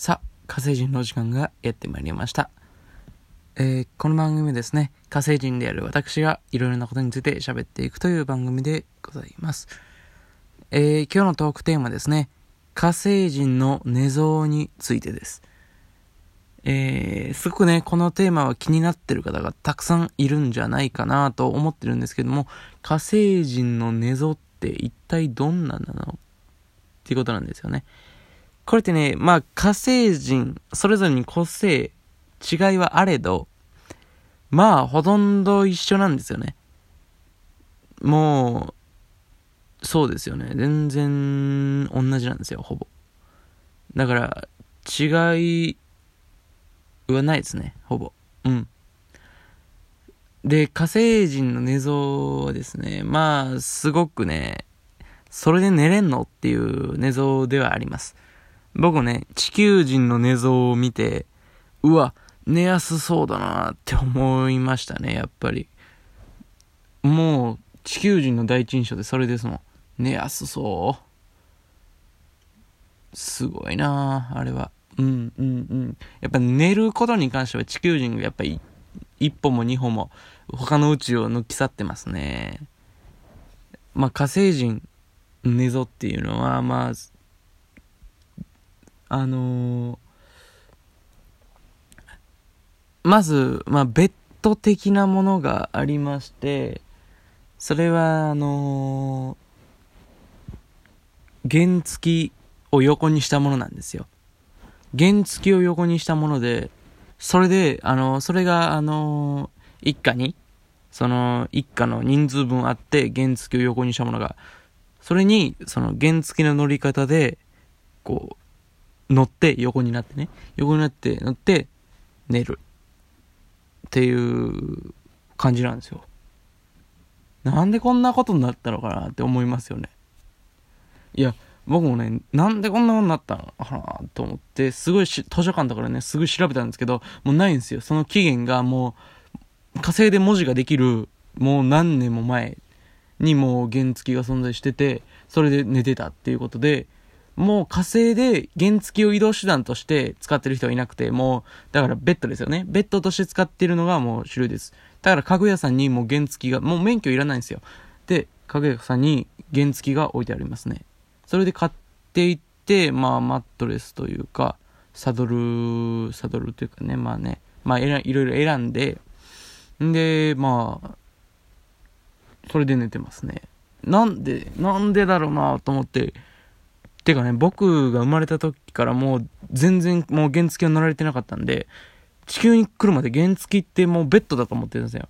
さあ、火星人の時間がやってまいりました。えーこの番組ですね、火星人である私がいろいろなことについて喋っていくという番組でございます。えー今日のトークテーマですね、火星人の寝相についてです。えーすごくね、このテーマは気になってる方がたくさんいるんじゃないかなと思ってるんですけども、火星人の寝相って一体どんななの？っていうことなんですよね。これってね、まあ火星人、それぞれに個性、違いはあれど、まあほとんど一緒なんですよね。もう、そうですよね。全然同じなんですよ、ほぼ。だから、違いはないですね、ほぼ。うん。で、火星人の寝相はですね、まあ、すごくね、それで寝れんのっていう寝相ではあります。僕ね、地球人の寝相を見て、うわ、寝やすそうだなって思いましたね、やっぱり。もう、地球人の第一印象でそれですもん。寝やすそう。すごいなあれは。うんうんうん。やっぱ寝ることに関しては地球人がやっぱり一歩も二歩も他の宇宙を抜き去ってますね。まあ火星人寝ぞっていうのはまああのーまず、まあ、ベッド的なものがありまして、それは、あのー原付きを横にしたものなんですよ。原付きを横にしたもので、それで、あのーそれが、あのー一家に、その、一家の人数分あって、原付きを横にしたものが、それに、その原付きの乗り方で、こう、乗って、横になってね、横になって、乗って、寝る。っていう感じなんですよ。なんでこんなことになったのかなって思いますよね。いや、僕もね、なんでこんなことになったのかなと思って、すごい図書館だからね、すぐ調べたんですけど、もうないんですよ。その期限がもう、火星で文字ができる、もう何年も前にもう原付が存在してて、それで寝てたっていうことで、もう火星で原付を移動手段として使ってる人はいなくて、もう、だからベッドですよね。ベッドとして使ってるのがもう主流です。だから家具屋さんにもう原付が、もう免許いらないんですよ。で、家具屋さんに原付が置いてありますね。それで買っていって、まあマットレスというか、サドル、サドルというかね、まあね、まあいろいろ選んで、んで、まあ、それで寝てますね。なんで、なんでだろうなと思って、てかね、僕が生まれた時からもう全然もう原付は乗られてなかったんで、地球に来るまで原付ってもうベッドだと思ってるんですよ。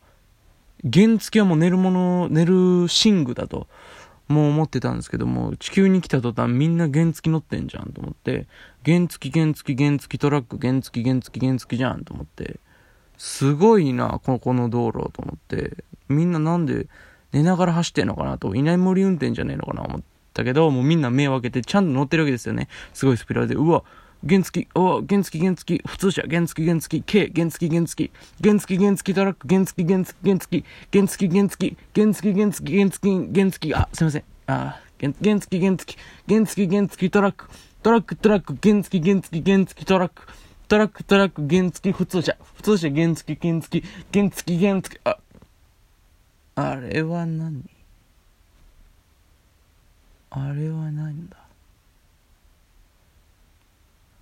原付はもう寝るもの、寝る寝具だと、もう思ってたんですけども、地球に来た途端みんな原付乗ってんじゃんと思って、原付原付原付トラック原付原付原付じゃんと思って、すごいな、ここの道路と思って、みんななんで寝ながら走ってんのかなと、居ない森運転じゃねえのかな思ってたけど、もうみんな目を開けてちゃんと乗ってるわけですよね。すごいスピードで、うわ、原付、うわ、原付原付、普通車、原付原付、軽、原付原付、原付原付トラック、原付原付原付、原付原付、原付原付原付原付、あ、すいません。あ、原原付原付、原付原付トラック、トラックトラック、原付原付原付トラック、トラックトラック。原付普通車、普通車原付原付、原付原付、あ、あれは何？あれは何だ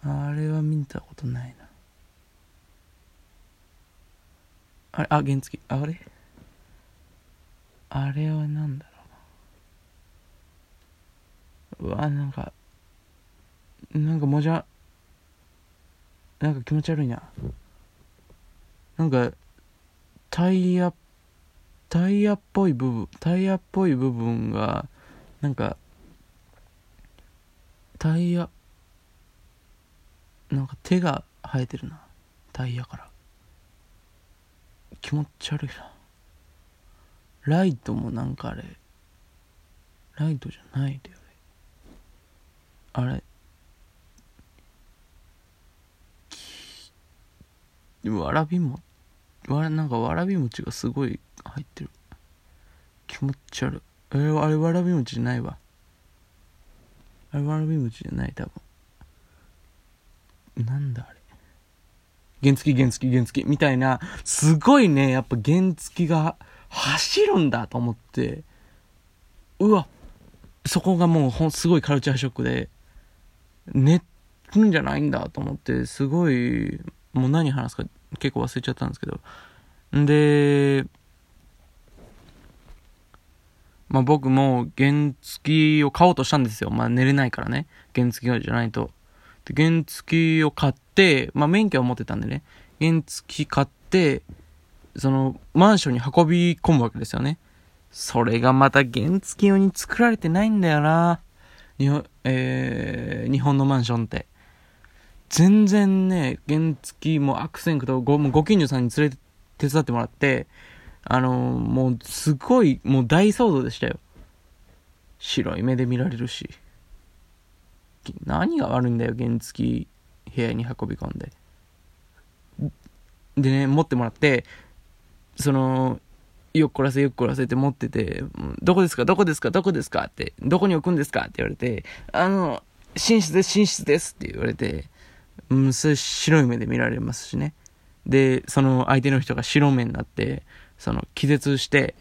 あれは見たことないな。あれ、あ、原付。あれ？あれは何だろう。うわ、なんか、なんかもじゃ、なんか気持ち悪いな。なんか、タイヤ、タイヤっぽい部分、タイヤっぽい部分が、なんか、タイヤ、なんか手が生えてるな。タイヤから。気持ち悪いな。ライトもなんかあれ、ライトじゃないであれ。あれ。わらびも、わらなんかわらび餅がすごい入ってる。気持ち悪い。えーあれわらび餅じゃないわ。あれわらび餅じゃない、多分。なんだあれ。原付原付原付みたいな、すごいね、やっぱ原付が走るんだと思って、うわ、そこがもうほん、すごいカルチャーショックで、寝るんじゃないんだと思って、すごい、もう何話すか結構忘れちゃったんですけど。んで、まあ僕も原付を買おうとしたんですよ。まあ寝れないからね。原付じゃないと。で、原付を買って、まあ免許を持ってたんでね。原付買って、その、マンションに運び込むわけですよね。それがまた原付用に作られてないんだよな。日本、えー、日本のマンションって。全然ね、原付も悪戦苦闘、ご、もご近所さんに連れて手伝ってもらって、あの、もうすごい、もう大騒動でしたよ。白い目で見られるし。何が悪いんだよ、原付部屋に運び込んで。でね、持ってもらって、その、よっこらせよっこらせって持ってて、どこですか？どこですか？どこですか？って、どこに置くんですか？って言われて、あの、寝室です、寝室ですって言われて、うん、それ白い目で見られますしね。で、その相手の人が白目になって、その気絶して、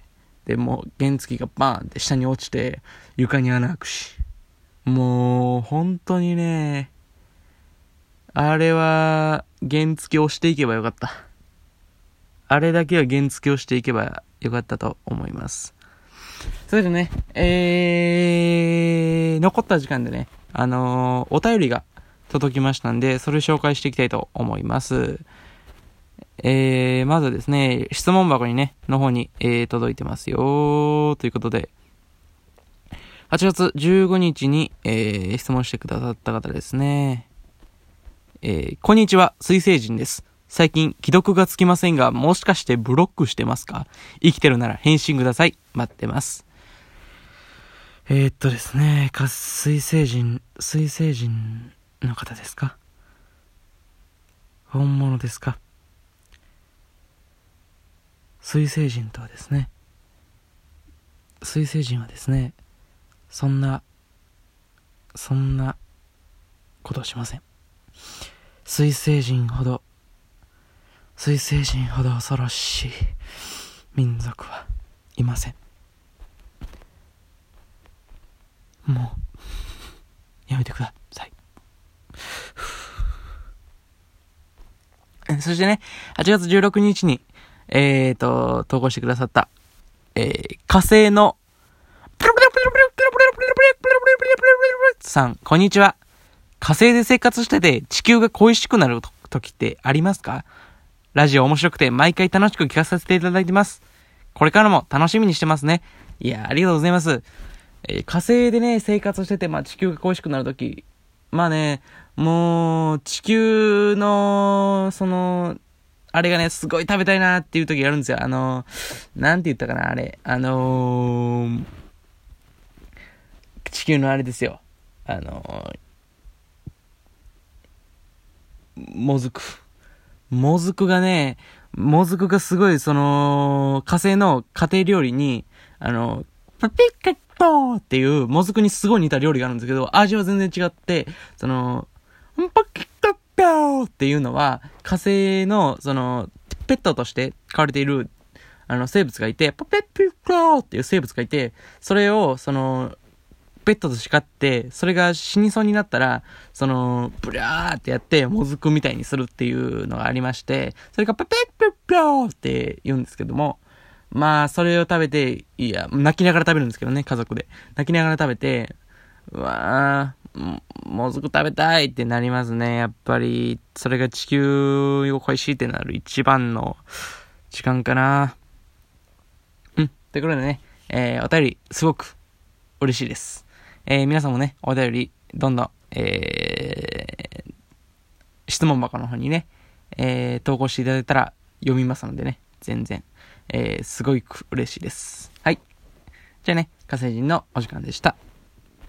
で、もう原付がバーンって下に落ちて、床に穴開くし。もう、本当にね、あれは、原付をしていけばよかった。あれだけは原付をしていけばよかったと思います。それでね、えー、残った時間でね、あのー、お便りが届きましたんで、それ紹介していきたいと思います。えー、まずですね、質問箱にね、の方に、えー、届いてますよということで、8月15日に、えー、質問してくださった方ですね。えー、こんにちは、水星人です。最近、既読がつきませんが、もしかしてブロックしてますか？生きてるなら返信ください。待ってます。えー、っとですね、か水星人、水星人の方ですか？本物ですか？水星人とはですね水星人はですねそんなそんなことをしません。水星人ほど水星人ほど恐ろしい民族はいません。もうやめてください。そしてね、8月16日に、えーと、投稿してくださった、えー、火星の、さん、こんにちは。火星で生活してて地球が恋しくなる時ってありますか？ラジオ面白くて毎回楽しく聞かさせていただいてます。これからも楽しみにしてますね。いや、ありがとうございます。えー、火星でね、生活してて、まあ、地球が恋しくなる時、まあね、もう、地球の、その、あれがね、すごい食べたいなっていう時あるんですよ。あのー、なんて言ったかな、あれ。あのー、地球のあれですよ。あのー、もずく。もずくがね、もずくがすごい、その、火星の家庭料理に、あの、パピッカットっていう、もずくにすごい似た料理があるんですけど、味は全然違って、その、パキットピっていうのは、火星の、その、ペットとして飼われている、あの、生物がいて、パペッピョーっていう生物がいて、それを、その、ペットと叱って、それが死にそうになったら、その、ブラーってやって、もずくみたいにするっていうのがありまして、それがパペッピョーって言うんですけども、まあ、それを食べて、いや、泣きながら食べるんですけどね、家族で。泣きながら食べて、うわー、もずく食べたいってなりますね。やっぱり、それが地球を恋しいってなる一番の時間かな。うん。ということでね、えー、お便り、すごく嬉しいです。えー、皆さんもね、お便り、どんどん、えー、質問箱の方にね、えー、投稿していただいたら読みますのでね、全然、えー、すごい嬉しいです。はい。じゃあね、火星人のお時間でした。